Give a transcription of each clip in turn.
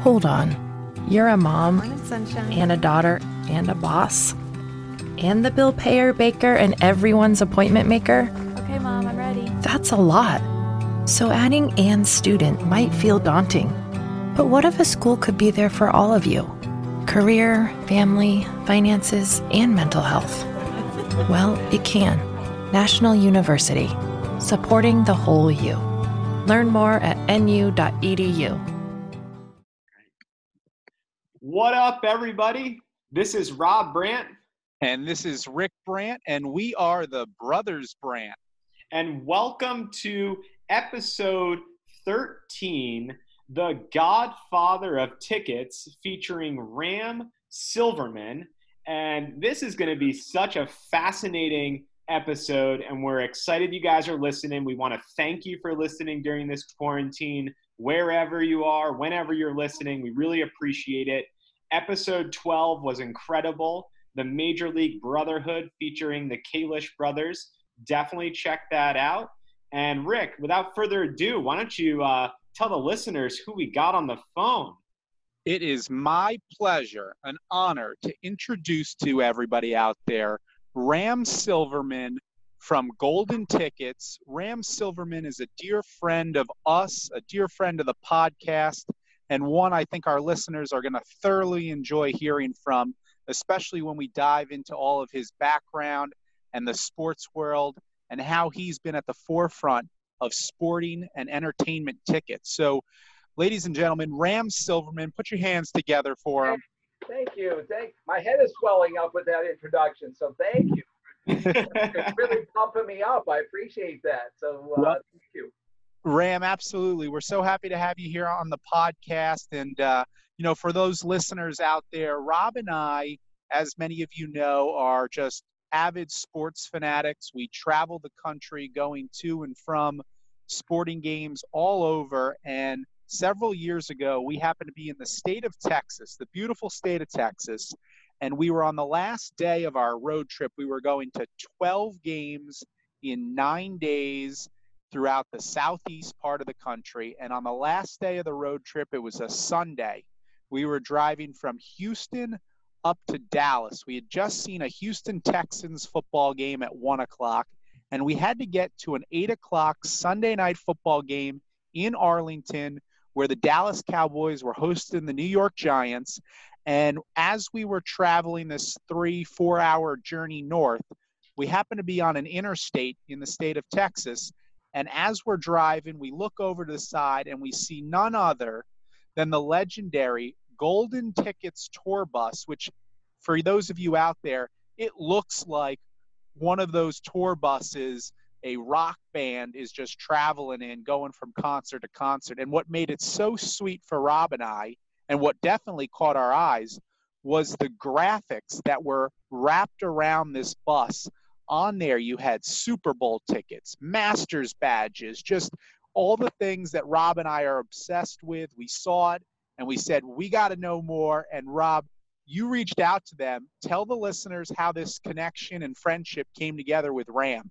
Hold on. You're a mom and a daughter and a boss and the bill payer, baker, and everyone's appointment maker. Okay, Mom, I'm ready. That's a lot. So adding and student might feel daunting. But what if a school could be there for all of you? Career, family, finances, and mental health. Well, it can. National University, supporting the whole you. Learn more at nu.edu. What up, everybody? This is Rob Brandt. And this is Rick Brandt, and we are the Brothers Brandt. And welcome to episode 13, The Godfather of Tickets, featuring Ram Silverman. And this is going to be such a fascinating episode, and we're excited you guys are listening. We want to thank you for listening during this quarantine, wherever you are, whenever you're listening. We really appreciate it. Episode 12 was incredible. The Major League Brotherhood featuring the Kalish brothers. Definitely check that out. And Rick, without further ado, why don't you uh, tell the listeners who we got on the phone? It is my pleasure, an honor to introduce to everybody out there Ram Silverman from Golden Tickets. Ram Silverman is a dear friend of us, a dear friend of the podcast, and one I think our listeners are going to thoroughly enjoy hearing from, especially when we dive into all of his background and the sports world and how he's been at the forefront of sporting and entertainment tickets. So, ladies and gentlemen, Ram Silverman, put your hands together for him. Thank you. Thank my head is swelling up with that introduction. So thank you. It's really pumping me up. I appreciate that. So uh, thank you. Ram, absolutely. We're so happy to have you here on the podcast. And, uh, you know, for those listeners out there, Rob and I, as many of you know, are just avid sports fanatics. We travel the country going to and from sporting games all over. And several years ago, we happened to be in the state of Texas, the beautiful state of Texas. And we were on the last day of our road trip. We were going to 12 games in nine days throughout the southeast part of the country. And on the last day of the road trip, it was a Sunday. We were driving from Houston up to Dallas. We had just seen a Houston Texans football game at one o'clock, and we had to get to an eight o'clock Sunday night football game in Arlington where the Dallas Cowboys were hosting the New York Giants. And as we were traveling this three, four hour journey north, we happened to be on an interstate in the state of Texas. And as we're driving, we look over to the side and we see none other than the legendary Golden Tickets tour bus, which for those of you out there, it looks like one of those tour buses a rock band is just traveling in, going from concert to concert. And what made it so sweet for Rob and I, and what definitely caught our eyes, was the graphics that were wrapped around this bus. On there, you had Super Bowl tickets, Masters badges, just all the things that Rob and I are obsessed with. We saw it and we said, we got to know more. And Rob, you reached out to them. Tell the listeners how this connection and friendship came together with Ram.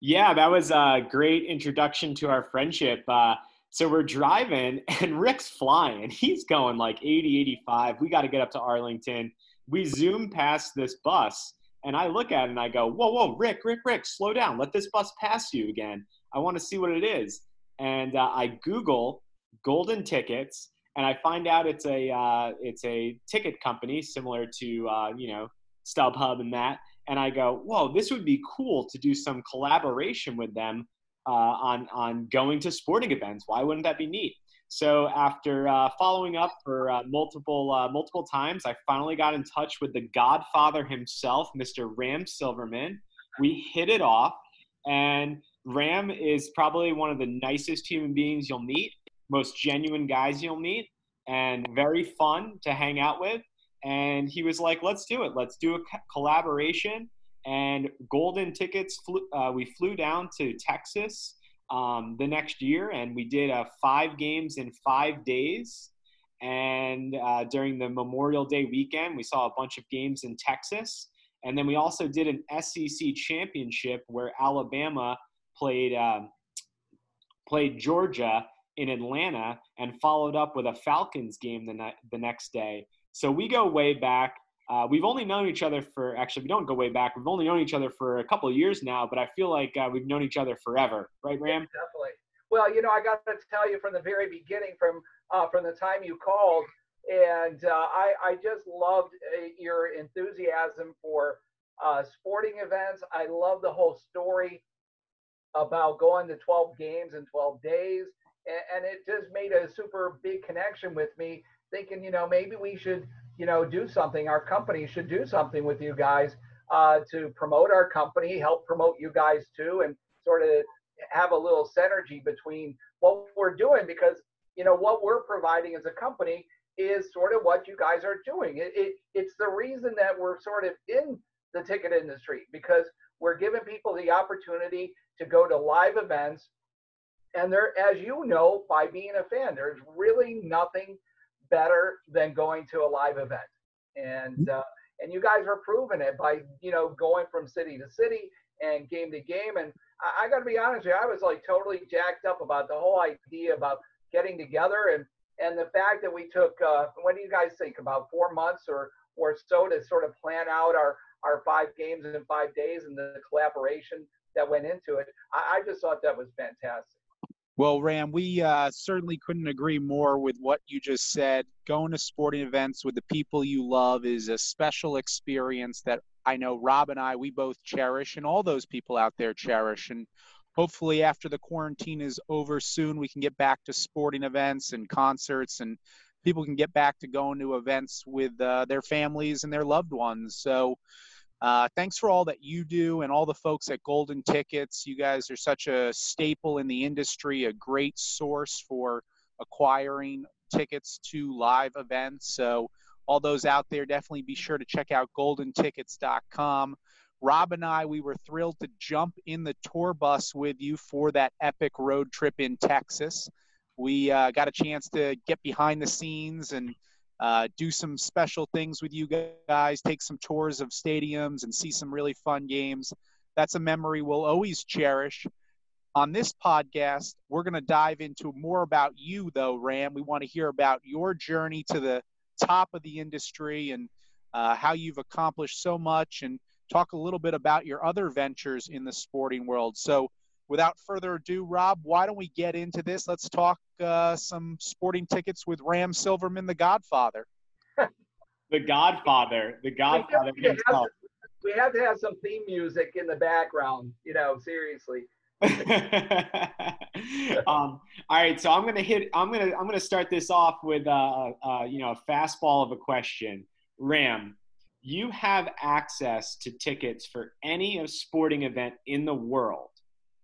Yeah, that was a great introduction to our friendship. Uh, so we're driving, and Rick's flying. He's going like 80, 85. We got to get up to Arlington. We zoom past this bus, and I look at it and I go, Whoa, whoa, Rick, Rick, Rick, slow down. Let this bus pass you again. I want to see what it is. And uh, I Google golden tickets, and I find out it's a uh, it's a ticket company similar to uh, you know StubHub and that and I go, whoa, this would be cool to do some collaboration with them uh, on on going to sporting events. Why wouldn't that be neat? So after uh, following up for uh, multiple uh, multiple times, I finally got in touch with the Godfather himself, Mr. Ram Silverman. We hit it off, and Ram is probably one of the nicest human beings you'll meet, most genuine guys you'll meet, and very fun to hang out with and he was like, "Let's do it. Let's do a collaboration." And golden tickets. Flew, uh, we flew down to Texas um, the next year, and we did uh, five games in five days. And uh, during the Memorial Day weekend, we saw a bunch of games in Texas. And then we also did an SEC championship where Alabama played um, played Georgia in Atlanta, and followed up with a Falcons game the, ne- the next day. So we go way back. Uh, we've only known each other for actually we don't go way back. We've only known each other for a couple of years now, but I feel like uh, we've known each other forever, right, Ram? Yeah, definitely. Well, you know, I got to tell you from the very beginning, from uh, from the time you called, and uh, I I just loved uh, your enthusiasm for uh, sporting events. I love the whole story about going to 12 games in 12 days, and, and it just made a super big connection with me thinking, you know, maybe we should, you know, do something. Our company should do something with you guys uh, to promote our company, help promote you guys too, and sort of have a little synergy between what we're doing because, you know, what we're providing as a company is sort of what you guys are doing. It, it, it's the reason that we're sort of in the ticket industry because we're giving people the opportunity to go to live events. And there, as you know, by being a fan, there's really nothing better than going to a live event. And mm-hmm. uh, and you guys are proving it by you know going from city to city and game to game. And I, I got to be honest with you, I was like totally jacked up about the whole idea about getting together and and the fact that we took uh, what do you guys think about four months or or so to sort of plan out our our five games in five days and the collaboration that went into it. I, I just thought that was fantastic. Well, Ram, we uh, certainly couldn't agree more with what you just said. Going to sporting events with the people you love is a special experience that I know Rob and I, we both cherish, and all those people out there cherish. And hopefully, after the quarantine is over soon, we can get back to sporting events and concerts, and people can get back to going to events with uh, their families and their loved ones. So, uh, thanks for all that you do and all the folks at Golden Tickets. You guys are such a staple in the industry, a great source for acquiring tickets to live events. So, all those out there, definitely be sure to check out goldentickets.com. Rob and I, we were thrilled to jump in the tour bus with you for that epic road trip in Texas. We uh, got a chance to get behind the scenes and uh, do some special things with you guys, take some tours of stadiums and see some really fun games. That's a memory we'll always cherish. On this podcast, we're going to dive into more about you, though, Ram. We want to hear about your journey to the top of the industry and uh, how you've accomplished so much and talk a little bit about your other ventures in the sporting world. So, without further ado, Rob, why don't we get into this? Let's talk uh, some sporting tickets with Ram Silverman, the Godfather. the Godfather, the Godfather we himself. We have to have some theme music in the background, you know, seriously. um, all right, so I'm gonna hit. I'm gonna I'm gonna start this off with uh, uh, you know a fastball of a question. Ram, you have access to tickets for any of sporting event in the world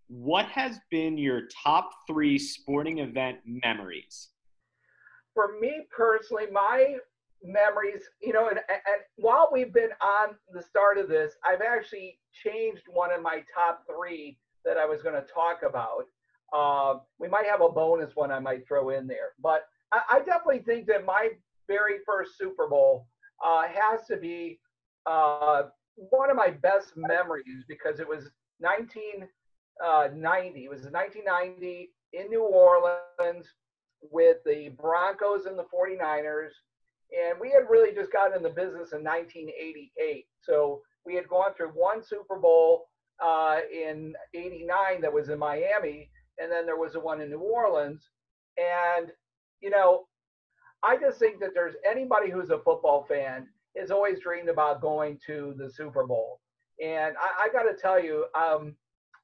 what has been your top three sporting event memories? For me personally, my memories, you know, and, and while we've been on the start of this, I've actually changed one of my top three that I was going to talk about. Uh, we might have a bonus one I might throw in there, but I, I definitely think that my very first Super Bowl uh, has to be uh, one of my best memories because it was 1990. Uh, it was 1990 in New Orleans with the Broncos and the 49ers. And we had really just gotten in the business in 1988. So we had gone through one Super Bowl uh, in 89 that was in Miami, and then there was the one in New Orleans. And, you know, I just think that there's anybody who's a football fan has always dreamed about going to the Super Bowl. And I, I got to tell you, um,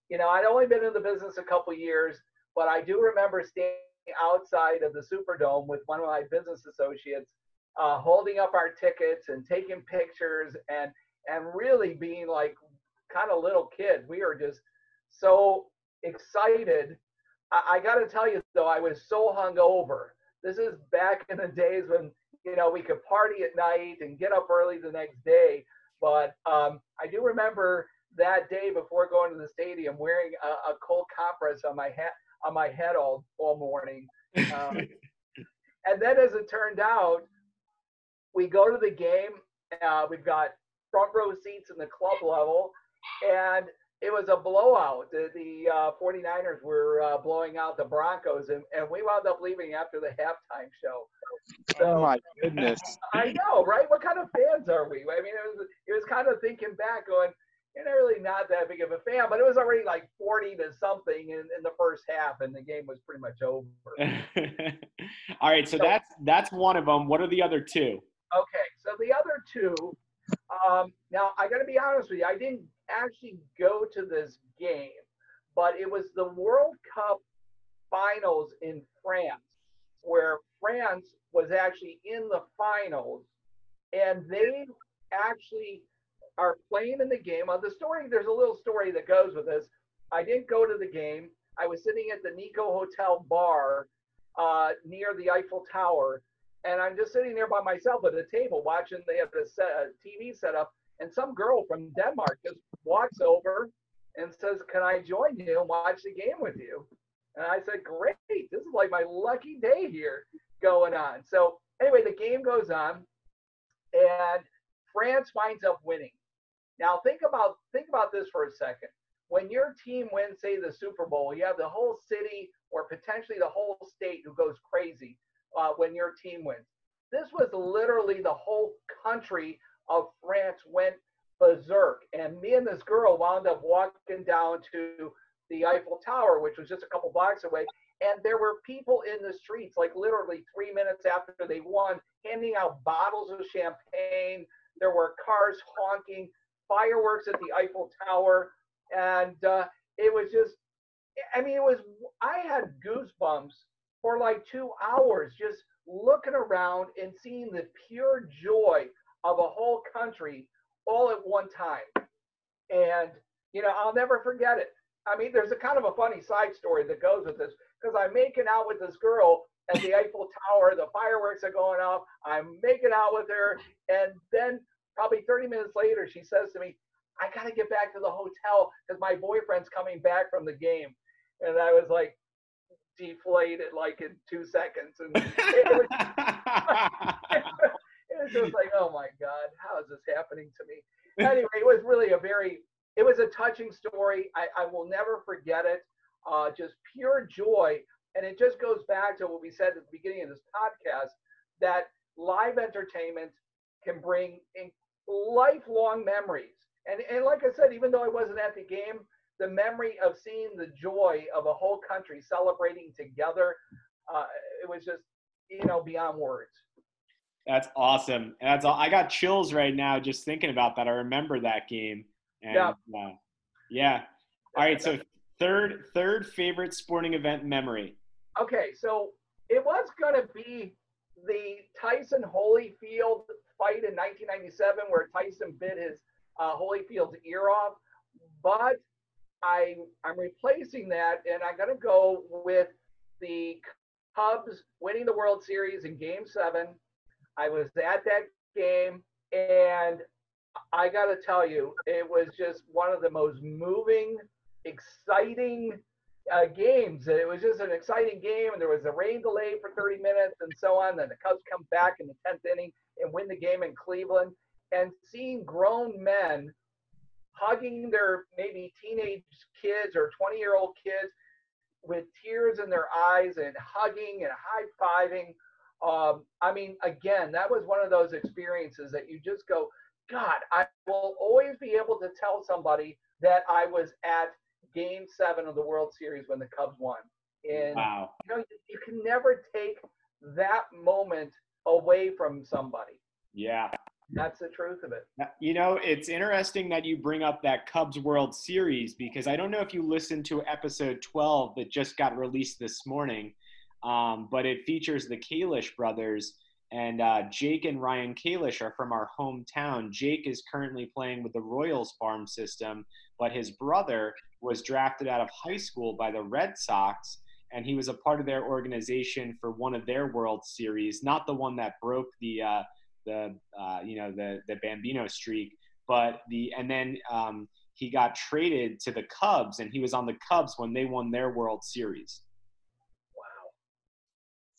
you know, I'd only been in the business a couple years, but I do remember standing outside of the Superdome with one of my business associates, uh, holding up our tickets and taking pictures and and really being like kind of little kids. We were just so excited. I, I got to tell you though, I was so hungover. This is back in the days when you know we could party at night and get up early the next day. But um, I do remember that day before going to the stadium wearing a, a cold compress on my hat on my head all all morning. Um, and then, as it turned out, we go to the game. Uh, we've got front row seats in the club level, and it was a blowout. The, the uh, 49ers were uh, blowing out the Broncos, and, and we wound up leaving after the halftime show. So, oh my goodness! I know, right? What kind of fans are we? I mean, it was it was kind of thinking back, going, you're really not that big of a fan, but it was already like 40 to something in, in the first half, and the game was pretty much over. All right, so, so, that's that's one of them. What are the other two? Okay, so the other two. Um, now I got to be honest with you, I didn't actually go to this game, but it was the World Cup finals in France, where France was actually in the finals, and they actually are playing in the game. On the story, there's a little story that goes with this. I didn't go to the game. I was sitting at the Nikko Hotel bar uh, near the Eiffel Tower, and I'm just sitting there by myself at a table watching. They have a, set, a TV set up, and some girl from Denmark just walks over and says, "Can I join you and watch the game with you?" And I said, "Great! This is like my lucky day here going on." So anyway, the game goes on, and France winds up winning. Now think about think about this for a second. When your team wins, say the Super Bowl, you have the whole city or potentially the whole state who goes crazy uh, when your team wins. This was literally the whole country of France went berserk, and me and this girl wound up walking down to the Eiffel Tower, which was just a couple blocks away, and there were people in the streets, like literally three minutes after they won, handing out bottles of champagne. There were cars honking fireworks at the Eiffel Tower, and uh, it was just, I mean, it was, I had goosebumps for like two hours just looking around and seeing the pure joy of a whole country all at one time. And, you know, I'll never forget it. I mean, there's a kind of a funny side story that goes with this because I'm making out with this girl at the Eiffel Tower. The fireworks are going off. I'm making out with her. And then Probably 30 minutes later, she says to me, I got to get back to the hotel because my boyfriend's coming back from the game. And I was like, deflated like in two seconds. And it was, it was just like, oh my God, how is this happening to me? Anyway, it was really a very, it was a touching story. I, I will never forget it. Uh, just pure joy. And it just goes back to what we said at the beginning of this podcast that live entertainment can bring lifelong memories. And, and like I said, even though I wasn't at the game, the memory of seeing the joy of a whole country celebrating together, uh, it was just, you know, beyond words. That's awesome. And that's all. I got chills right now just thinking about that. I remember that game. And, yeah. Uh, yeah. All right. So third, third favorite sporting event memory. Okay. So it was going to be the Tyson Holyfield fight in 1997 where Tyson bit his uh, Holyfield's ear off, but I I'm replacing that and I'm gonna go with the Cubs winning the World Series in Game Seven. I was at that game and I gotta tell you, it was just one of the most moving, exciting uh, games. It was just an exciting game, and there was a rain delay for 30 minutes and so on. Then the Cubs come back in the 10th inning and win the game in Cleveland. And seeing grown men hugging their maybe teenage kids or 20 year old kids with tears in their eyes and hugging and high fiving. Um, I mean, again, that was one of those experiences that you just go, God, I will always be able to tell somebody that I was at game seven of the World Series when the Cubs won. And wow. you know, you can never take that moment away from somebody. Yeah. That's the truth of it. You know, it's interesting that you bring up that Cubs World Series because I don't know if you listened to episode 12 that just got released this morning, um, but it features the Kalish brothers. And uh, Jake and Ryan Kalish are from our hometown. Jake is currently playing with the Royals farm system, but his brother was drafted out of high school by the Red Sox, and he was a part of their organization for one of their World Series, not the one that broke the uh, the uh, you know the the Bambino streak, but the and then um, he got traded to the Cubs, and he was on the Cubs when they won their World Series. Wow.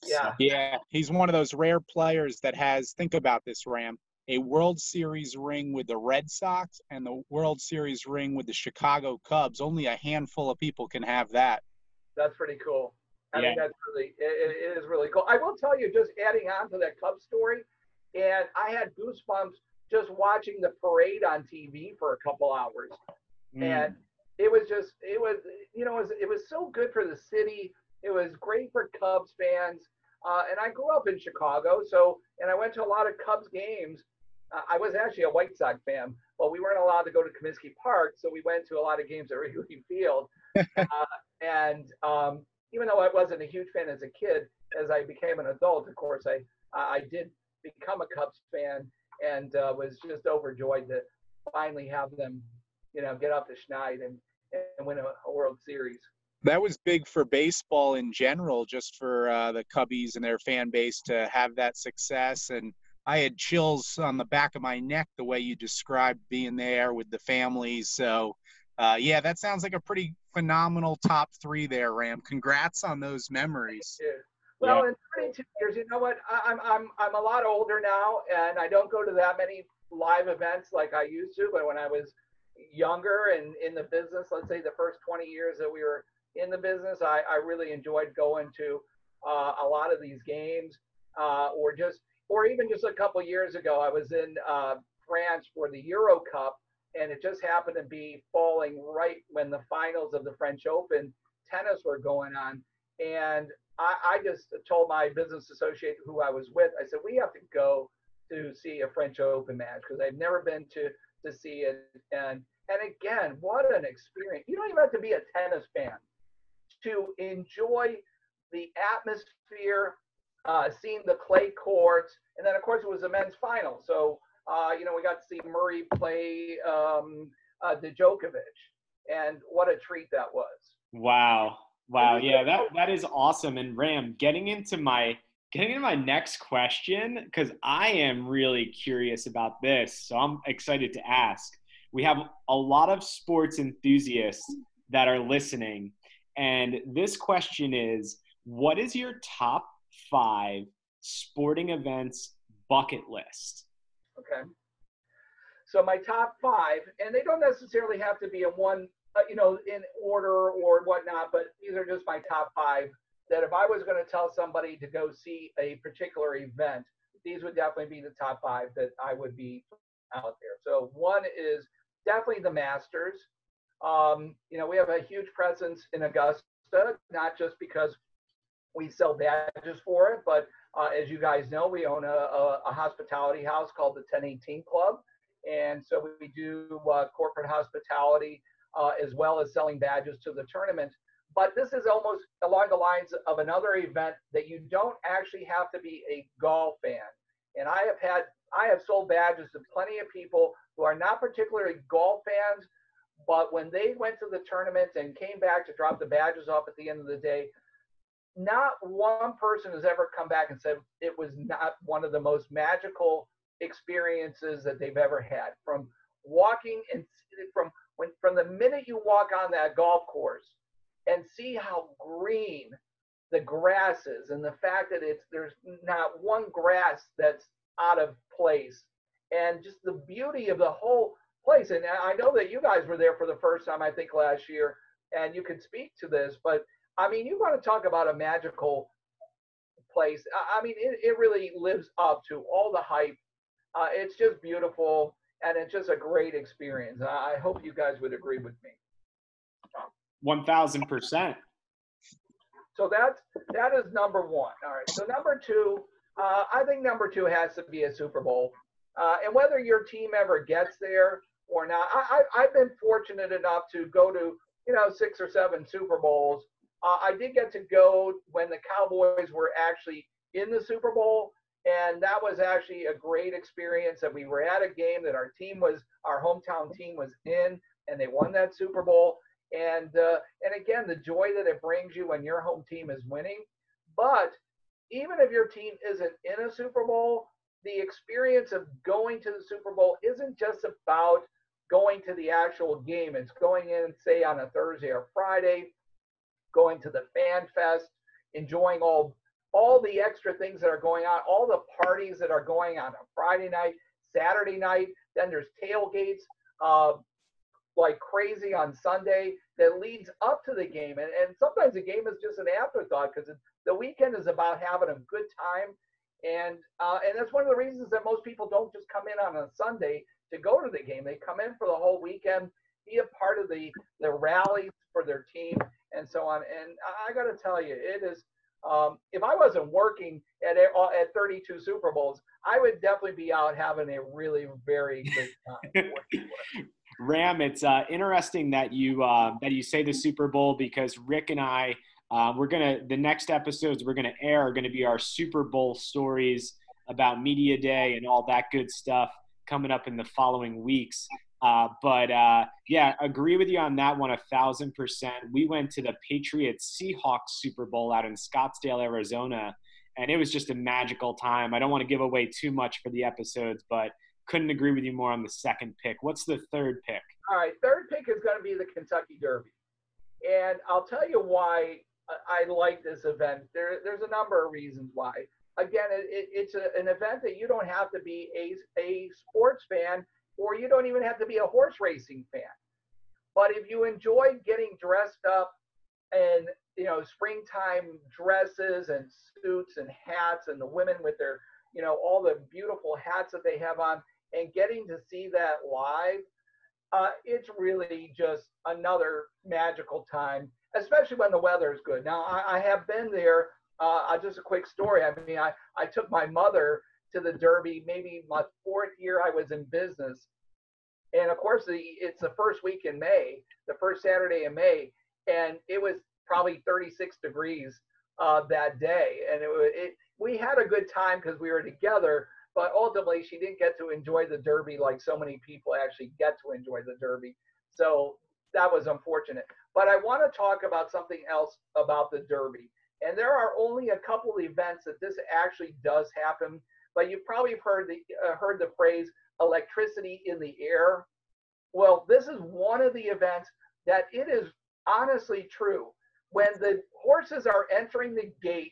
Yeah. Yeah, he's one of those rare players that has. Think about this, Ram. A World Series ring with the Red Sox and the World Series ring with the Chicago Cubs. Only a handful of people can have that. That's pretty cool. I Yeah. think that's really it, it is really cool. I will tell you, just adding on to that Cubs story, and I had goosebumps just watching the parade on TV for a couple hours, Mm. and it was just it was you know it was, it was so good for the city. It was great for Cubs fans, uh, and I grew up in Chicago, so and I went to a lot of Cubs games. Uh, I was actually a White Sox fan, but we weren't allowed to go to Comiskey Park, so we went to a lot of games at Wrigley Field. uh, and um, even though I wasn't a huge fan as a kid, as I became an adult, of course, I I did become a Cubs fan and uh, was just overjoyed to finally have them, you know, get off the schneid and, and win a, a World Series. That was big for baseball in general, just for uh, the Cubbies and their fan base to have that success. And I had chills on the back of my neck the way you described being there with the families. So, uh, yeah, that sounds like a pretty phenomenal top three there, Ram. Congrats on those memories. Yeah. Well, in 22 years, you know what? I, I'm I'm I'm a lot older now, and I don't go to that many live events like I used to. But when I was younger and in the business, let's say the first 20 years that we were in the business, I, I really enjoyed going to uh, a lot of these games, uh, or just or even just a couple years ago, I was in uh, France for the Euro Cup, and it just happened to be falling right when the finals of the French Open tennis were going on, and I, I just told my business associate who I was with, I said, we have to go to see a French Open match because I've never been to to see it. And and again, what an experience! You don't even have to be a tennis fan to enjoy the atmosphere, uh, seeing the clay courts, and then of course it was the men's final. So uh, you know we got to see Murray play um, uh, Djokovic, and what a treat that was. Wow. Wow. Yeah, that that is awesome. And Ram, getting into my getting into my next question because I am really curious about this, so I'm excited to ask. We have a lot of sports enthusiasts that are listening, and this question is: What is your top five sporting events bucket list? Okay. So my top five, and they don't necessarily have to be in one, uh, you know, in order or whatnot, but these are just my top five. That if I was going to tell somebody to go see a particular event, these would definitely be the top five that I would be out there. So one is definitely the Masters. Um, you know, we have a huge presence in Augusta, not just because we sell badges for it, but uh, as you guys know, we own a, a, a, hospitality house called the 1018 Club. And so we do uh, corporate hospitality uh, as well as selling badges to the tournament. But this is almost along the lines of another event that you don't actually have to be a golf fan. And I have had, I have sold badges to plenty of people who are not particularly golf fans, but when they went to the tournament and came back to drop the badges off at the end of the day, not one person has ever come back and said it was not one of the most magical experiences that they've ever had from walking and from when from the minute you walk on that golf course and see how green the grass is and the fact that it's there's not one grass that's out of place and just the beauty of the whole place. And I know that you guys were there for the first time, I think, last year, and you can speak to this. But I mean, you want to talk about a magical place. I mean, it, it really lives up to all the hype. Uh, it's just beautiful, and it's just a great experience. I hope you guys would agree with me. One thousand percent. So that's that is number one. All right. So number two, uh, I think number two has to be a Super Bowl. Uh, and whether your team ever gets there or not, I, I, have been fortunate enough to go to, you know, six or seven Super Bowls. Uh, I did get to go when the Cowboys were actually in the Super Bowl. And that was actually a great experience. that we were at a game that our team was, our hometown team was in, and they won that Super Bowl. And uh, and again, the joy that it brings you when your home team is winning. But even if your team isn't in a Super Bowl, the experience of going to the Super Bowl isn't just about going to the actual game. It's going in, say, on a Thursday or Friday, going to the fan fest, enjoying all all the extra things that are going on, all the parties that are going on on Friday night, Saturday night. Then there's tailgates uh, like crazy on Sunday that leads up to the game. And, and sometimes the game is just an afterthought because the weekend is about having a good time and uh, and that's one of the reasons that most people don't just come in on a Sunday to go to the game. They come in for the whole weekend, be a part of the the rallies for their team, and so on. And I got to tell you, it is. Um, if I wasn't working at at 32 Super Bowls, I would definitely be out having a really very good time. Ram, it's uh, interesting that you uh, that you say the Super Bowl because Rick and I uh, we're gonna the next episodes we're gonna air are gonna be our Super Bowl stories about media day and all that good stuff coming up in the following weeks. Uh, but uh, yeah, agree with you on that one a thousand percent. We went to the Patriots Seahawks Super Bowl out in Scottsdale, Arizona, and it was just a magical time. I don't want to give away too much for the episodes, but couldn't agree with you more on the second pick. What's the third pick? All right, third pick is going to be the Kentucky Derby. And I'll tell you why I like this event. There, there's a number of reasons why. Again, it, it's a, an event that you don't have to be a, a sports fan or you don't even have to be a horse racing fan. But if you enjoy getting dressed up and you know springtime dresses and suits and hats and the women with their you know all the beautiful hats that they have on and getting to see that live uh, it's really just another magical time especially when the weather is good. Now, I, I have been there. Uh, just a quick story. I mean, I, I took my mother to the Derby maybe my fourth year I was in business. And of course, the, it's the first week in May, the first Saturday in May, and it was probably 36 degrees uh, that day. And it, it we had a good time because we were together, but ultimately she didn't get to enjoy the Derby like so many people actually get to enjoy the Derby. So that was unfortunate. But I want to talk about something else about the Derby. And there are only a couple events that this actually does happen. But you've probably heard the uh, heard the phrase electricity in the air. Well, this is one of the events that it is honestly true. When the horses are entering the gate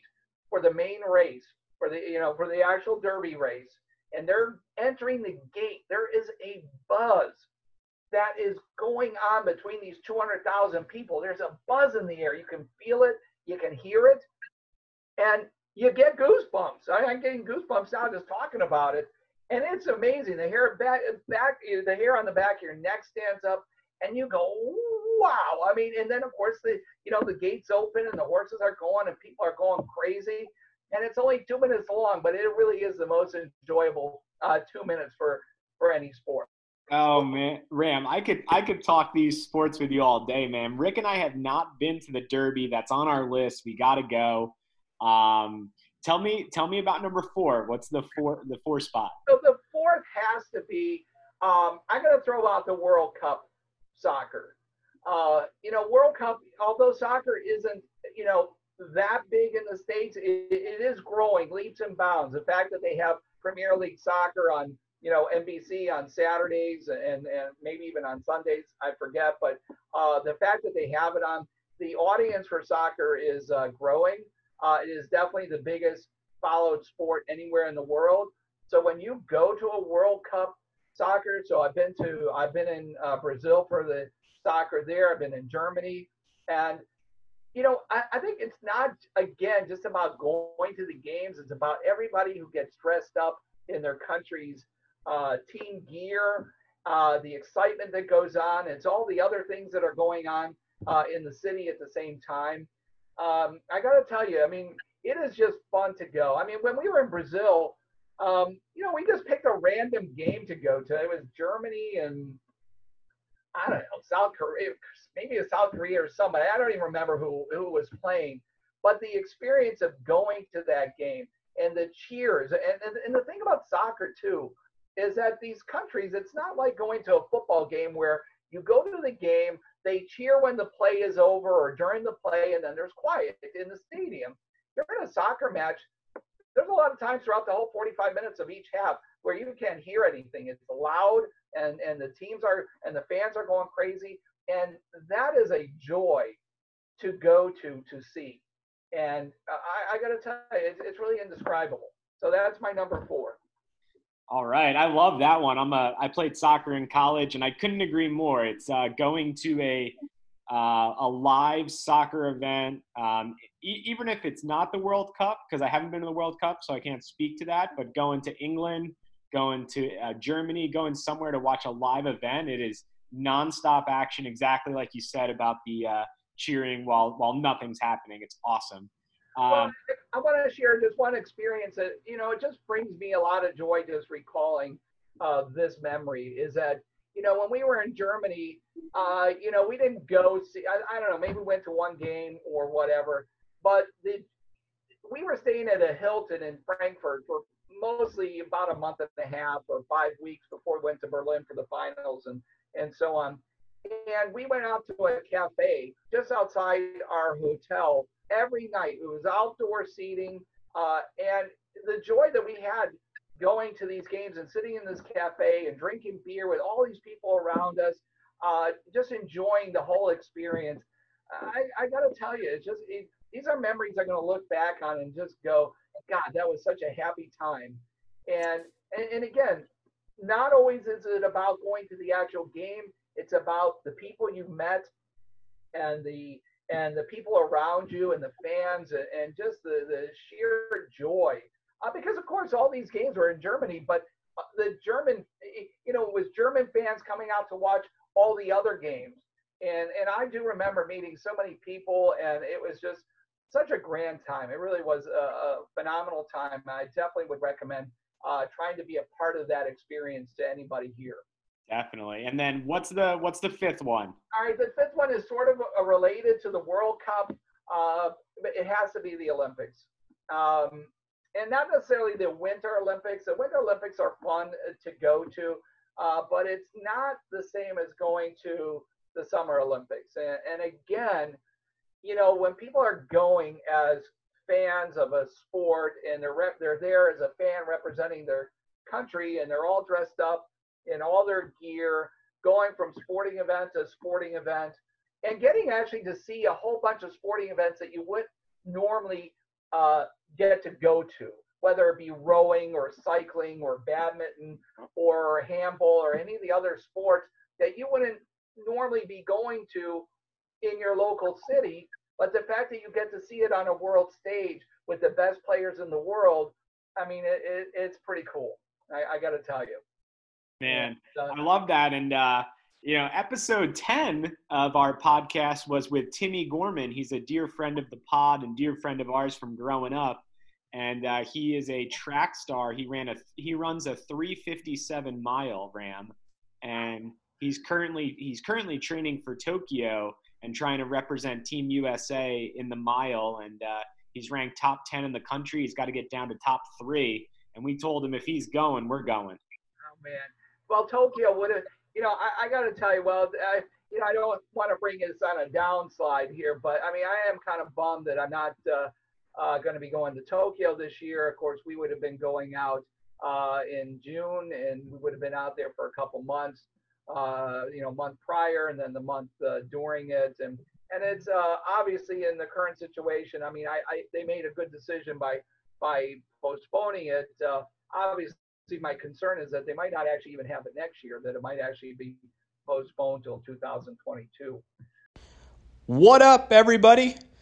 for the main race, for the you know for the actual Derby race, and they're entering the gate, there is a buzz that is going on between these 200,000 people. There's a buzz in the air. You can feel it, you can hear it, and you get goosebumps. I, am getting goosebumps now just talking about it. And it's amazing. The hair back, back, the hair on the back of your neck stands up, and you go, "Wow!" I mean, and then of course the, you know, the gates open and the horses are going and people are going crazy, and it's only two minutes long, but it really is the most enjoyable uh, two minutes for for any sport. Oh man, Ram, I could I could talk these sports with you all day, man. Rick and I have not been to the Derby. That's on our list. We got to go. Um, tell me tell me about number four. What's the four the four spot? So the fourth has to be. Um, I'm going to throw out the World Cup soccer. Uh, you know, World Cup. Although soccer isn't you know that big in the states, it, it is growing leaps and bounds. The fact that they have Premier League soccer on you know, NBC on Saturdays and, and maybe even on Sundays, I forget. But uh, the fact that they have it on, the audience for soccer is uh, growing. Uh, it is definitely the biggest followed sport anywhere in the world. So when you go to a World Cup soccer, so I've been to, I've been in uh, Brazil for the soccer there. I've been in Germany, and you know, I, I, think it's not again just about going to the games. It's about everybody who gets dressed up in their country's uh, team gear, uh, the excitement that goes on. It's all the other things that are going on uh, in the city at the same time. Um, I got to tell you, I mean, it is just fun to go. I mean, when we were in Brazil, um, you know, we just picked a random game to go to. It was Germany and I don't know, South Korea, maybe a South Korea or somebody. I don't even remember who, who was playing. But the experience of going to that game and the cheers, and, and, and the thing about soccer too, is that these countries, it's not like going to a football game where you go to the game, they cheer when the play is over or during the play, and then there's quiet in the stadium. During a soccer match, there's a lot of times throughout the whole 45 minutes of each half where you can't hear anything. It's loud, and and the teams are and the fans are going crazy, and that is a joy to go to to see. And uh, I, I got to tell you, it's, it's really indescribable. So that's my number four. All right, I love that one. I'm a I played soccer in college, and I couldn't agree more. It's uh, going to a uh, a live soccer event, um, e- even if it's not the World Cup, because I haven't been to the World Cup, so I can't speak to that. But going to England, going to uh, Germany, going somewhere to watch a live event, it is nonstop action, exactly like you said about the uh, cheering while while nothing's happening. It's awesome. Um, I want to share just one experience that you know it just brings me a lot of joy just recalling uh, this memory. Is that you know when we were in Germany, uh, you know we didn't go see. I, I don't know, maybe we went to one game or whatever, but the we were staying at a Hilton in Frankfurt for mostly about a month and a half or five weeks before we went to Berlin for the finals and and so on. And we went out to a cafe just outside our hotel every night. It was outdoor seating, uh, and the joy that we had going to these games and sitting in this cafe and drinking beer with all these people around us, uh, just enjoying the whole experience. I, I got to tell you, it's just it, these are memories I'm going to look back on and just go, God, that was such a happy time. And, and, and again, not always is it about going to the actual game. It's about the people you've met and the and the people around you and the fans and, and just the, the sheer joy. Uh, because of course all these games were in Germany, but uh, the German, you know, it was German fans coming out to watch all the other games. And and I do remember meeting so many people, and it was just such a grand time. It really was a, a phenomenal time. I definitely would recommend uh, trying to be a part of that experience to anybody here. Definitely. And then what's the what's the fifth one? All right, the fifth one is sort of related to the World Cup, uh, it has to be the Olympics. Um, and not necessarily the Winter Olympics. The Winter Olympics are fun uh, to go to, uh, but it's not the same as going to the Summer Olympics. And, and again, you know, when people are going as fans of a sport and they're rep- they're there as a fan representing their country and they're all dressed up in all their gear, going from sporting event to sporting event, and getting actually to see a whole bunch of sporting events that you wouldn't normally uh, get to go to, whether it be rowing or cycling or badminton or handball or any of the other sports that you wouldn't normally be going to in your local city but the fact that you get to see it on a world stage with the best players in the world, I mean, it, it, it's pretty cool. I, I got to tell you. Man, I love that. And, uh, you know, episode 10 of our podcast was with Timmy Gorman. He's a dear friend of the pod and dear friend of ours from growing up. And uh, he is a track star. He ran a he runs a 357 mile ram, and he's currently he's currently training for Tokyo and trying to represent Team USA in the mile. And uh, he's ranked top 10 in the country. He's got to get down to top three. And we told him if he's going, we're going. Oh, man. Well, Tokyo would have, you know, I, I got to tell you, well, I, you know, I don't want to bring this on a downside here, but I mean, I am kind of bummed that I'm not uh, uh, going to be going to Tokyo this year. Of course, we would have been going out uh, in June and we would have been out there for a couple months uh, you know, month prior and then the month uh, during it. And and it's uh, obviously in the current situation. I mean, I, I they made a good decision by by postponing it. Uh, obviously, my concern is that they might not actually even have it next year. That it might actually be postponed till 2022. What up, everybody?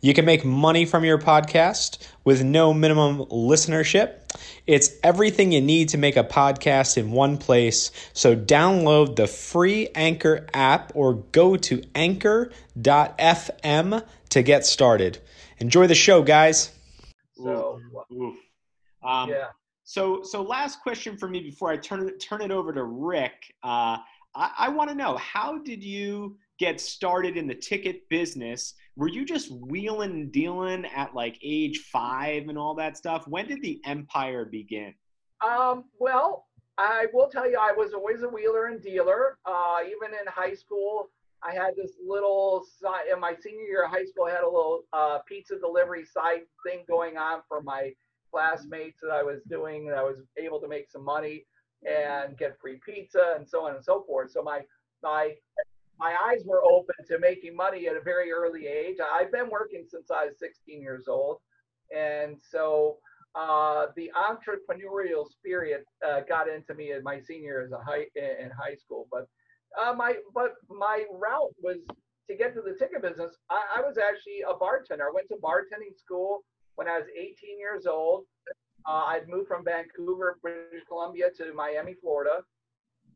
You can make money from your podcast with no minimum listenership. It's everything you need to make a podcast in one place. So download the free Anchor app or go to anchor.fm to get started. Enjoy the show, guys. So, um, yeah. So, so last question for me before I turn it turn it over to Rick. Uh, I, I want to know how did you get started in the ticket business? Were you just wheeling and dealing at like age five and all that stuff? When did the empire begin? Um, well, I will tell you, I was always a wheeler and dealer. Uh, even in high school, I had this little side. In my senior year of high school, I had a little uh, pizza delivery side thing going on for my classmates that I was doing, and I was able to make some money and get free pizza and so on and so forth. So my my my eyes were open to making money at a very early age. I've been working since I was 16 years old, and so uh, the entrepreneurial spirit uh, got into me in my senior as a high in high school. But uh, my but my route was to get to the ticket business. I, I was actually a bartender. I went to bartending school when I was 18 years old. Uh, I'd moved from Vancouver, British Columbia to Miami, Florida,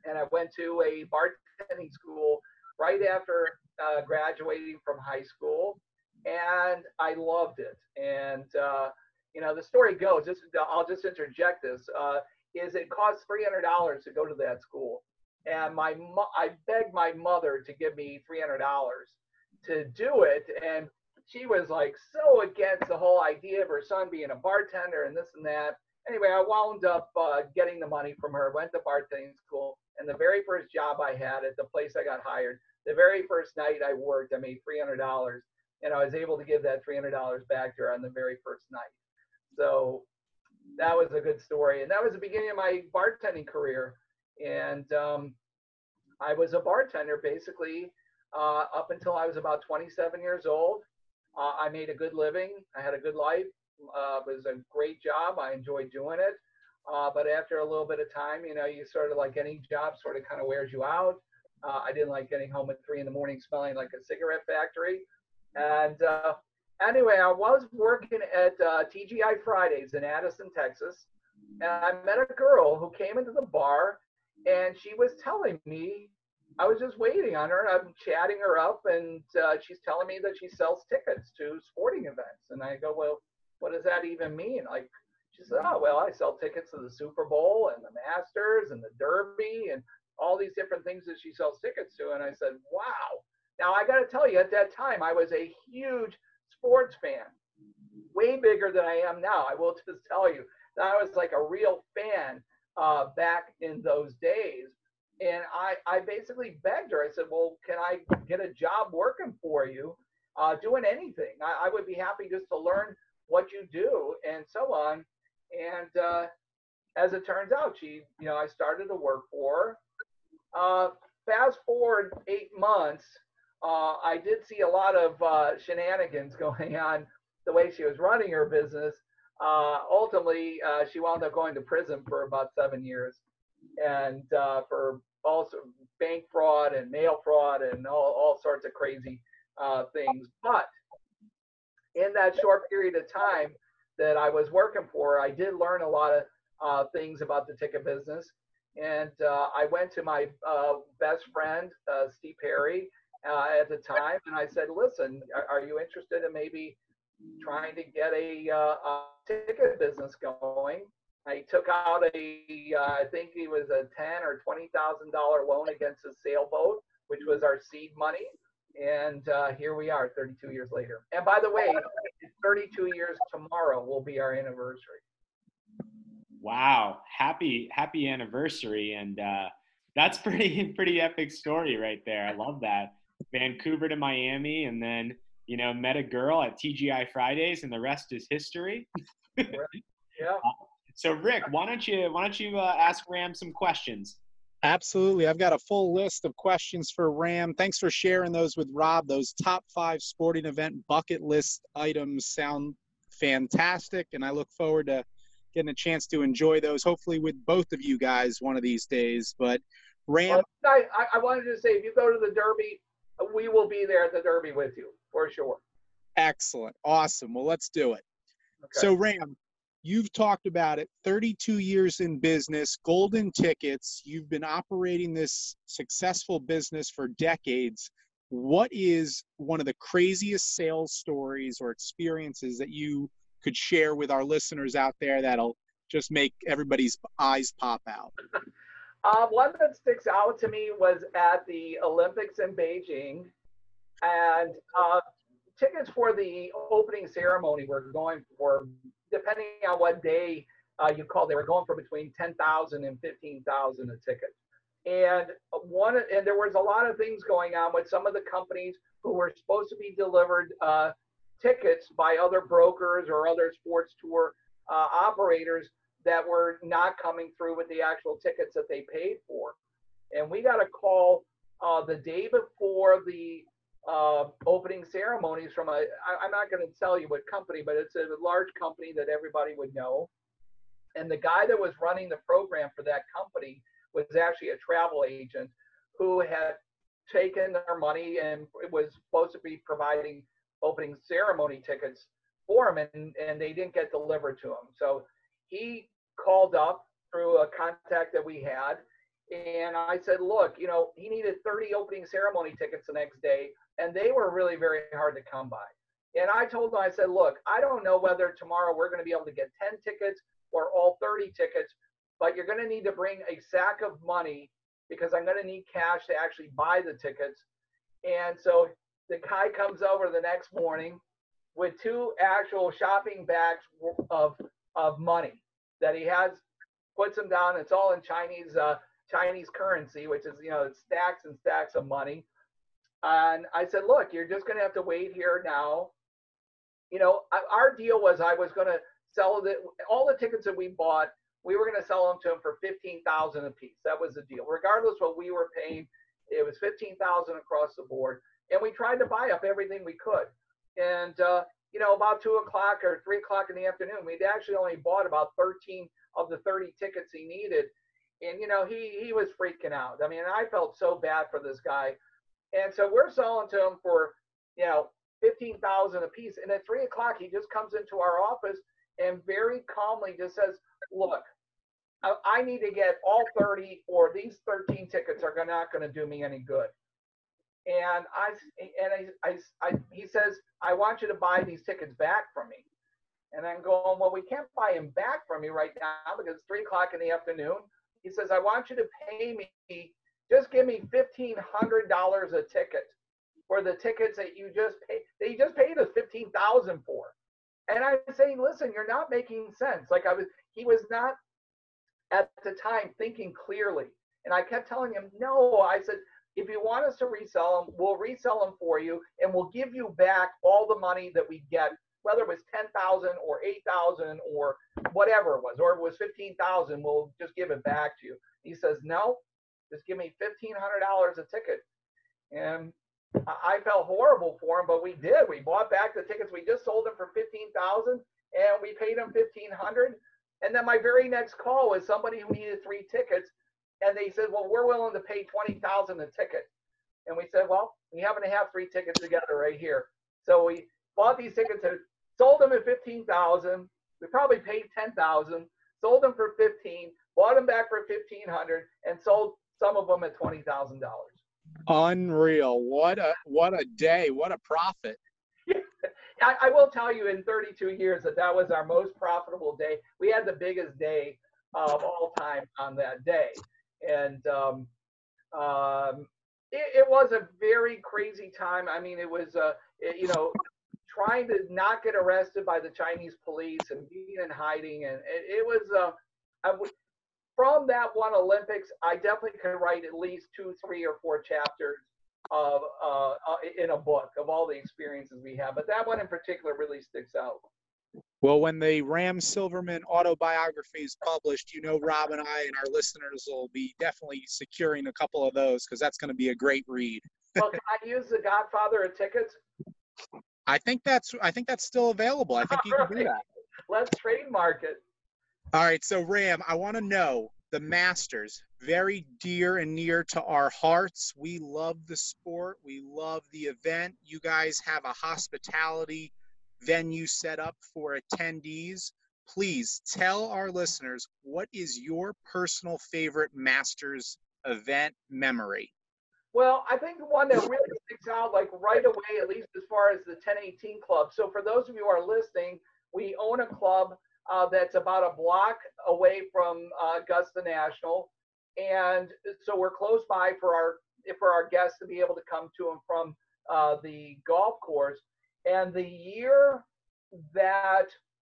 and I went to a bartending school right after uh, graduating from high school, and I loved it. And uh, you know, the story goes. Just I'll just interject this: uh, is it cost three hundred dollars to go to that school, and my mo- I begged my mother to give me three hundred dollars to do it, and she was like so against the whole idea of her son being a bartender and this and that. Anyway, I wound up uh, getting the money from her, went to bartending school, and the very first job I had at the place I got hired, the very first night I worked, I made $300, and I was able to give that $300 back to her on the very first night. So that was a good story, and that was the beginning of my bartending career. And um, I was a bartender basically uh, up until I was about 27 years old. Uh, I made a good living. I had a good life. Uh, it was a great job. I enjoyed doing it. Uh, but after a little bit of time, you know, you sort of like any job sort of kind of wears you out. Uh, I didn't like getting home at three in the morning smelling like a cigarette factory. And uh, anyway, I was working at uh, TGI Fridays in Addison, Texas. And I met a girl who came into the bar and she was telling me I was just waiting on her. I'm chatting her up, and uh, she's telling me that she sells tickets to sporting events. And I go, well, what does that even mean? Like, said, oh, well, I sell tickets to the Super Bowl and the Masters and the Derby and all these different things that she sells tickets to. And I said, wow. Now, I got to tell you, at that time, I was a huge sports fan, way bigger than I am now. I will just tell you that I was like a real fan uh, back in those days and I, I basically begged her. I said, well, can I get a job working for you, uh, doing anything? I, I, would be happy just to learn what you do and so on. And uh, as it turns out, she, you know, I started to work for her. Uh, fast forward eight months, uh, I did see a lot of uh, shenanigans going on the way she was running her business. Uh, ultimately, she wound up going to prison for about seven years and uh, for also bank fraud and mail fraud and all, all sorts of crazy uh, things. But in that short period of time that I was working for, I did learn a lot of uh, things about the ticket business. And uh, I went to my uh, best friend, uh, Steve Perry, at the time, and I said, listen, are, are you interested in maybe trying to get a, a ticket business going? I took out a, uh, I think it was a ten or twenty thousand dollar loan against a sailboat, which was our seed money, And uh, here we are 32 years later. And by the way, 32 years tomorrow will be our anniversary. Wow. Happy, happy anniversary. And uh, that's pretty, pretty epic story right there. I love that. Vancouver to Miami and then, you know, met a girl at TGI Fridays and the rest is history. yeah. So Rick, why don't you, why don't you uh, ask Ram some questions? Absolutely. I've got a full list of questions for Ram. Thanks for sharing those with Rob. Those top five sporting event bucket list items sound fantastic, and I look forward to getting a chance to enjoy those, hopefully with both of you guys one of these days. But Ram. Well, I, I wanted to say if you go to the Derby, we will be there at the Derby with you for sure. Excellent. Awesome. Well, let's do it. Okay. So, Ram, You've talked about it 32 years in business, golden tickets. You've been operating this successful business for decades. What is one of the craziest sales stories or experiences that you could share with our listeners out there that'll just make everybody's eyes pop out? Uh, one that sticks out to me was at the Olympics in Beijing, and uh, tickets for the opening ceremony were going for depending on what day uh, you called, they were going for between 10,000 and 15,000 a ticket. And one, and there was a lot of things going on with some of the companies who were supposed to be delivered uh, tickets by other brokers or other sports tour uh, operators that were not coming through with the actual tickets that they paid for. And we got a call uh, the day before the uh, opening ceremonies from a, I, I'm not going to tell you what company, but it's a large company that everybody would know. And the guy that was running the program for that company was actually a travel agent who had taken their money and it was supposed to be providing opening ceremony tickets for him and, and they didn't get delivered to him. So he called up through a contact that we had and I said, look, you know, he needed 30 opening ceremony tickets the next day and they were really very hard to come by. And I told them, I said, look, I don't know whether tomorrow we're going to be able to get 10 tickets or all 30 tickets, but you're going to need to bring a sack of money because I'm going to need cash to actually buy the tickets. And so the guy comes over the next morning with two actual shopping bags of, of money that he has, puts them down. It's all in Chinese, uh, Chinese currency, which is, you know, stacks and stacks of money. And I said, look, you're just going to have to wait here now. You know, our deal was I was going to sell the, all the tickets that we bought. We were going to sell them to him for fifteen thousand a piece. That was the deal, regardless what we were paying. It was fifteen thousand across the board, and we tried to buy up everything we could. And uh, you know, about two o'clock or three o'clock in the afternoon, we'd actually only bought about thirteen of the thirty tickets he needed. And you know, he he was freaking out. I mean, I felt so bad for this guy and so we're selling to him for, you know, 15,000 a piece. And at three o'clock, he just comes into our office and very calmly just says, look, I, need to get all 30 or these 13 tickets are not going to do me any good. And I, and I, I, I, he says, I want you to buy these tickets back from me. And I'm going, well, we can't buy them back from you right now because it's three o'clock in the afternoon. He says, I want you to pay me just give me fifteen hundred dollars a ticket for the tickets that you just paid. You just paid us fifteen thousand for. And I'm saying, listen, you're not making sense. Like I was, he was not at the time thinking clearly. And I kept telling him, no. I said, if you want us to resell them, we'll resell them for you, and we'll give you back all the money that we get, whether it was ten thousand or eight thousand or whatever it was, or it was fifteen thousand. We'll just give it back to you. He says, no, just give me fifteen hundred dollars a ticket. And I felt horrible for him, but we did. We bought back the tickets. We just sold them for fifteen thousand, and we paid him fifteen hundred. And then my very next call was somebody who needed three tickets, and they said, "Well, we're willing to pay twenty thousand a ticket." And we said, "Well, we happen to have three tickets together right here." So we bought these tickets and sold them at fifteen thousand. We probably paid ten thousand, sold them for fifteen, bought them back for fifteen hundred, and sold some of them at twenty thousand dollars. Unreal! What a what a day! What a profit! I, I, will tell you, in 32 years, that that was our most profitable day. We had the biggest day of all time on that day, and um, um, it, it, was a very crazy time. I mean, it was, uh, it, you know, trying to not get arrested by the Chinese police and being in hiding, and it, it was. Uh, I w- from that one Olympics, I definitely could write at least two, three, or four chapters of uh, uh, in a book of all the experiences we have. But that one in particular really sticks out. Well, when the Ram Silverman autobiography is published, you know Rob and I and our listeners will be definitely securing a couple of those because that's going to be a great read. well, can I use the Godfather of tickets? I think that's I think that's still available. I think you can do that. Let's trademark it. All right, so Ram, I want to know the Masters, very dear and near to our hearts. We love the sport, we love the event. You guys have a hospitality venue set up for attendees. Please tell our listeners what is your personal favorite Masters event memory? Well, I think the one that really sticks out, like right away, at least as far as the 1018 club. So, for those of you who are listening, we own a club uh, that's about a block away from uh, Augusta National, and so we're close by for our for our guests to be able to come to and from uh, the golf course. And the year that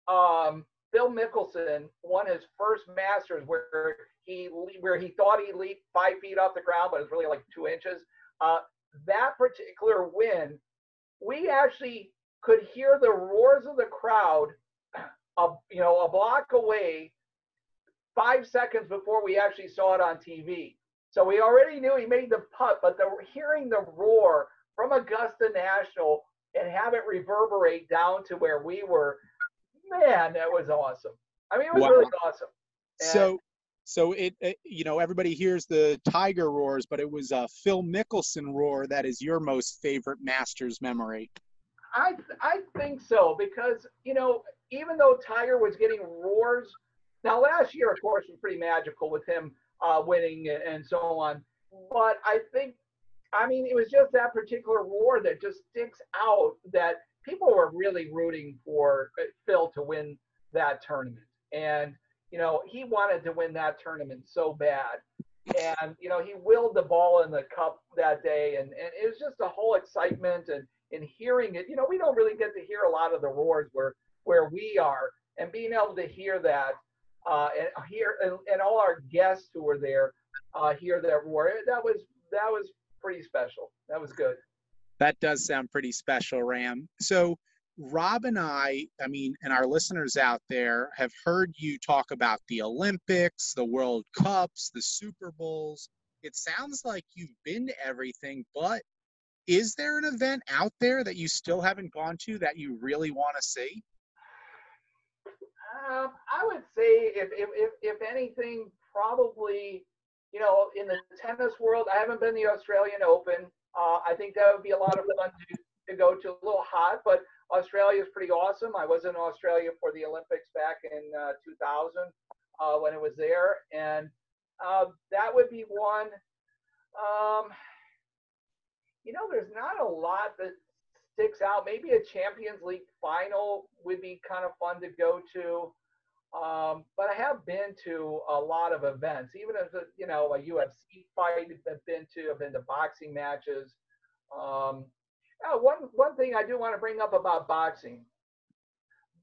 um, Phil Mickelson won his first Masters, where he where he thought he leaped five feet off the ground, but it's really like two inches. Uh, that particular win, we actually could hear the roars of the crowd a you know a block away five seconds before we actually saw it on TV. So we already knew he made the putt, but the hearing the roar from Augusta National and have it reverberate down to where we were, man, that was awesome. I mean, it was wow. really awesome. And so, so it, it, you know, everybody hears the Tiger roars, but it was a Phil Mickelson roar that is your most favorite Masters memory. I I think so because you know even though Tiger was getting roars, now last year of course was pretty magical with him uh, winning and so on. But I think, I mean, it was just that particular roar that just sticks out that people were really rooting for uh, Phil to win that tournament, and you know he wanted to win that tournament so bad. And you know he willed the ball in the cup that day, and, and it was just a whole excitement and and hearing it, you know, we don't really get to hear a lot of the roars where where we are, and being able to hear that, uh, and hear and, and all our guests who were there uh, hear that roar. That was that was pretty special. That was good. That does sound pretty special, Ram. So. Rob and I, I mean, and our listeners out there have heard you talk about the Olympics, the World Cups, the Super Bowls. It sounds like you've been to everything, but is there an event out there that you still haven't gone to that you really want to see? Um, I would say, if, if, if, if anything, probably, you know, in the tennis world, I haven't been the Australian Open. Uh, I think that would be a lot of fun to, to go to. A little hot, but Australia is pretty awesome. I was in Australia for the Olympics back in uh, 2000 uh, when it was there, and uh, that would be one. Um, you know, there's not a lot that sticks out. Maybe a Champions League final would be kind of fun to go to. Um, but I have been to a lot of events, even as a, you know a UFC fight I've been to. I've been to boxing matches. Um, one one thing I do want to bring up about boxing.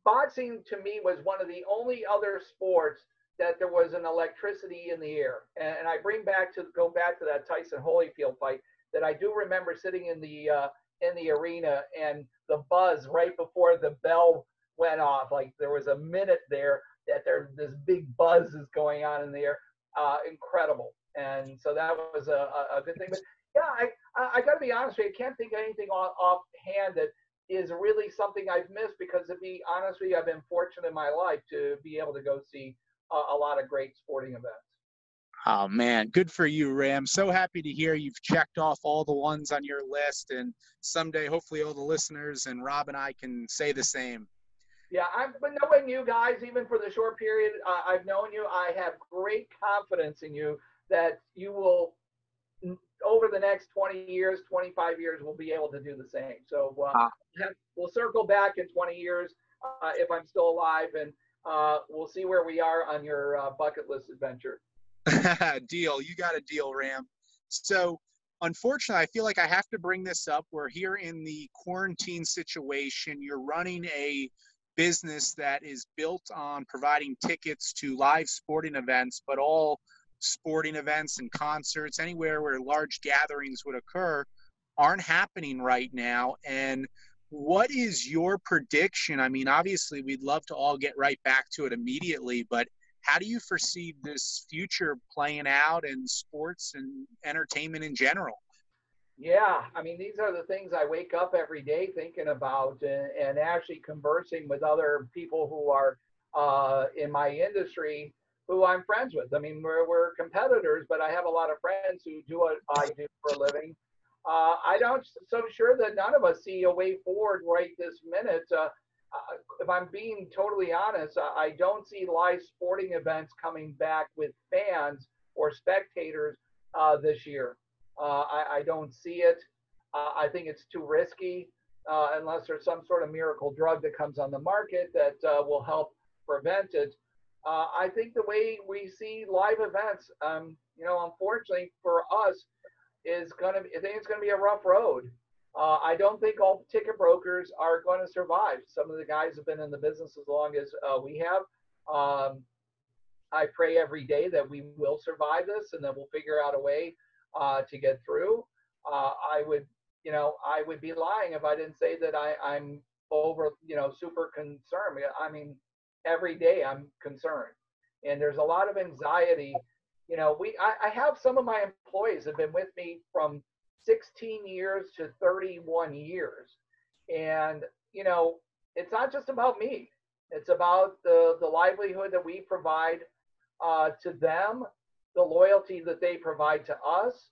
Boxing to me was one of the only other sports that there was an electricity in the air, and, and I bring back to go back to that Tyson Holyfield fight that I do remember sitting in the uh, in the arena and the buzz right before the bell went off. Like there was a minute there that there this big buzz is going on in the air. Uh, incredible. And so that was a, a good thing. But yeah, I I, I got to be honest with you. I can't think of anything off, offhand that is really something I've missed because to be honest with you, I've been fortunate in my life to be able to go see a, a lot of great sporting events. Oh man, good for you, Ram. So happy to hear you've checked off all the ones on your list, and someday, hopefully, all the listeners and Rob and I can say the same. Yeah, I've been knowing you guys even for the short period uh, I've known you. I have great confidence in you that you will, over the next 20 years, 25 years, will be able to do the same. So uh, ah. we'll circle back in 20 years uh, if I'm still alive, and uh, we'll see where we are on your uh, bucket list adventure. deal. You got a deal, Ram. So unfortunately, I feel like I have to bring this up. We're here in the quarantine situation. You're running a business that is built on providing tickets to live sporting events, but all sporting events and concerts, anywhere where large gatherings would occur, aren't happening right now. And what is your prediction? I mean, obviously, we'd love to all get right back to it immediately, but how do you foresee this future playing out in sports and entertainment in general? Yeah, I mean, these are the things I wake up every day thinking about and, and actually conversing with other people who are uh, in my industry who I'm friends with. I mean, we're, we're competitors, but I have a lot of friends who do what I do for a living. Uh, I don't so sure that none of us see a way forward right this minute. Uh, if I'm being totally honest, I don't see live sporting events coming back with fans or spectators uh, this year. Uh, I, I, don't see it. Uh, I think it's too risky unless there's some sort of miracle drug that comes on the market that will help prevent it. Uh, I think the way we see live events, um, you know, unfortunately for us, is to. I think it's going to be a rough road. Uh, I don't think all ticket brokers are going to survive. Some of the guys have been in the business as long as uh, we have. Um, I pray every day that we will survive this and that we'll figure out a way uh, to get through. Uh, I would, you know, I would be lying if I didn't say that I, I'm over, you know, super concerned. I mean, every day I'm concerned. And there's a lot of anxiety. You know, we I, I have some of my employees have been with me from 16 years to 31 years. And, you know, it's not just about me. It's about the, the livelihood that we provide uh, to them, the loyalty that they provide to us,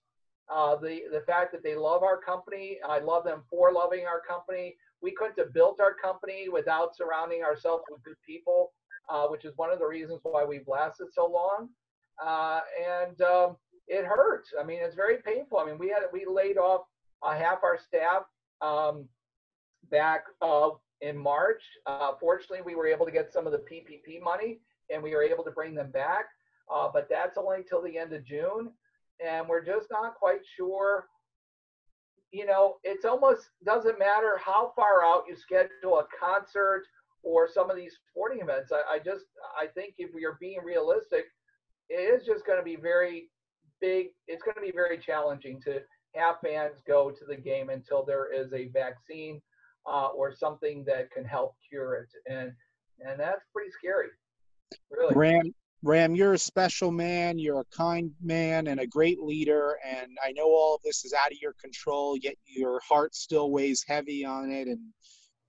uh, the, the fact that they love our company. I love them for loving our company we couldn't have built our company without surrounding ourselves with good people, uh, which is one of the reasons why we've lasted so long. Uh, and um, it hurts. I mean, it's very painful. I mean, we had we laid off uh, half our staff um, back uh, in March. Uh, fortunately, we were able to get some of the PPP money, and we were able to bring them back. Uh, but that's only till the end of June, and we're just not quite sure you know, it's almost doesn't matter how far out you schedule a concert or some of these sporting events. I, I just I think if we are being realistic, it is just going to be very big. It's going to be very challenging to have fans go to the game until there is a vaccine uh, or something that can help cure it, and and that's pretty scary. Really. Ram, Ram, you're a special man, you're a kind man, and a great leader. And I know all of this is out of your control, yet your heart still weighs heavy on it. And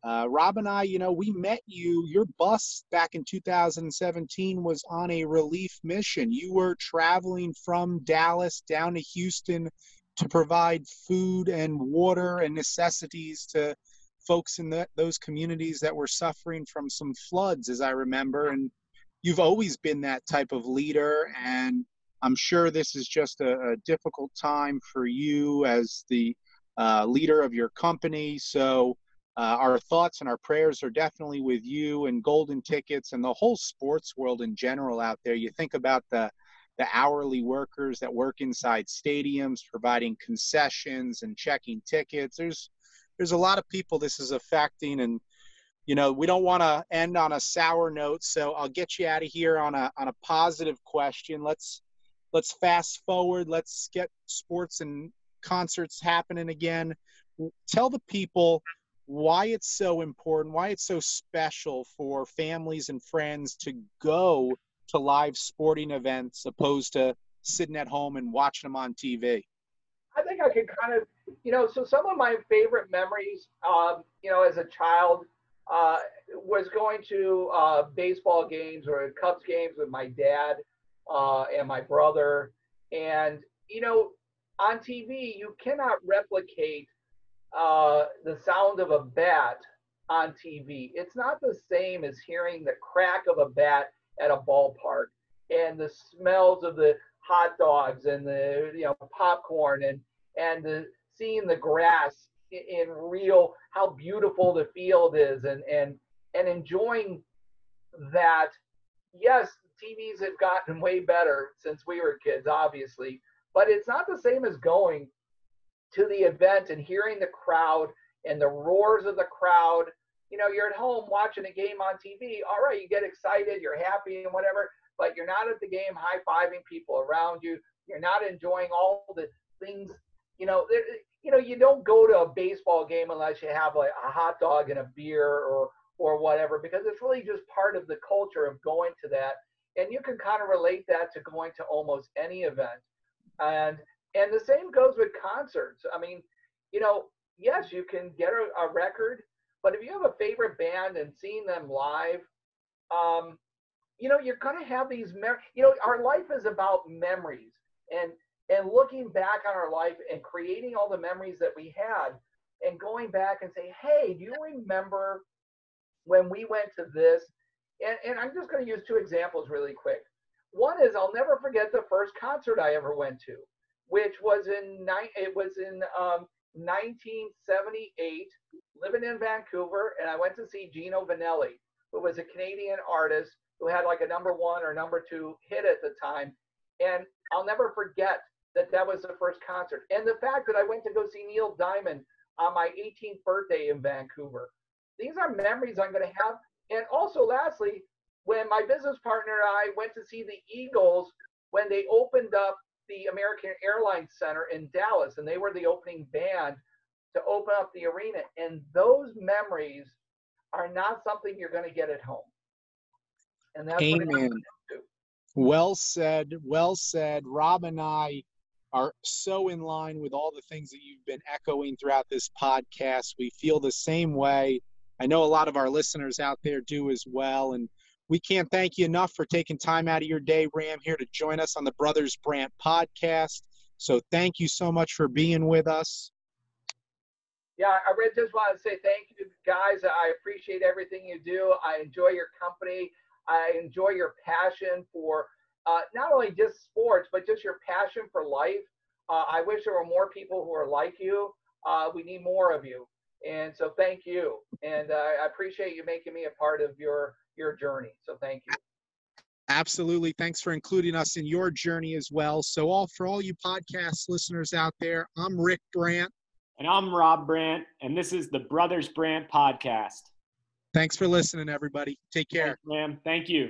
uh, Rob and I, you know, we met you. Your bus back in 2017 was on a relief mission. You were traveling from Dallas down to Houston to provide food and water and necessities to folks in the, those communities that were suffering from some floods, as I remember. And you've always been that type of leader and i'm sure this is just a, a difficult time for you as the uh, leader of your company so uh, our thoughts and our prayers are definitely with you and golden tickets and the whole sports world in general out there you think about the the hourly workers that work inside stadiums providing concessions and checking tickets there's there's a lot of people this is affecting and you know, we don't want to end on a sour note, so I'll get you out of here on a on a positive question. Let's let's fast forward. Let's get sports and concerts happening again. Tell the people why it's so important, why it's so special for families and friends to go to live sporting events opposed to sitting at home and watching them on TV. I think I can kind of, you know, so some of my favorite memories, um, you know, as a child uh, was going to uh, baseball games or Cubs games with my dad uh, and my brother. And, you know, on TV, you cannot replicate uh, the sound of a bat on TV. It's not the same as hearing the crack of a bat at a ballpark and the smells of the hot dogs and the you know popcorn and and the seeing the grass in real how beautiful the field is and and and enjoying that yes tvs have gotten way better since we were kids obviously but it's not the same as going to the event and hearing the crowd and the roars of the crowd. You know, you're at home watching a game on TV. All right, you get excited, you're happy and whatever, but you're not at the game high fiving people around you. You're not enjoying all the things. You know, you know, you don't go to a baseball game unless you have like a hot dog and a beer or or whatever, because it's really just part of the culture of going to that. And you can kind of relate that to going to almost any event. And and the same goes with concerts. I mean, you know, yes, you can get a, a record, but if you have a favorite band and seeing them live, um, you know, you're going to have these, mem- you know, our life is about memories and, and looking back on our life and creating all the memories that we had and going back and say, hey, do you remember when we went to this? And, and I'm just going to use two examples really quick. One is I'll never forget the first concert I ever went to, which was in it was in um, 1978, living in Vancouver, and I went to see Gino Vannelli, who was a Canadian artist who had like a number one or number two hit at the time. And I'll never forget that that was the first concert. And the fact that I went to go see Neil Diamond on my 18th birthday in Vancouver. These are memories I'm going to have. And also, lastly, when my business partner and I went to see the Eagles when they opened up the American Airlines Center in Dallas, and they were the opening band to open up the arena. And those memories are not something you're going to get at home. And that's Amen. Well said. Well said. Rob and I are so in line with all the things that you've been echoing throughout this podcast. We feel the same way. I know a lot of our listeners out there do as well. And we can't thank you enough for taking time out of your day, Ram, here to join us on the Brothers Brandt podcast. So thank you so much for being with us. Yeah, I just want to say thank you, guys. I appreciate everything you do. I enjoy your company. I enjoy your passion for uh, not only just sports, but just your passion for life. Uh, I wish there were more people who are like you. Uh, we need more of you. And so thank you. And uh, I appreciate you making me a part of your your journey. So thank you. Absolutely. Thanks for including us in your journey as well. So all for all you podcast listeners out there, I'm Rick Brandt. And I'm Rob Brandt, and this is the Brothers Brandt podcast. Thanks for listening, everybody. Take care. Thanks, ma'am. Thank you.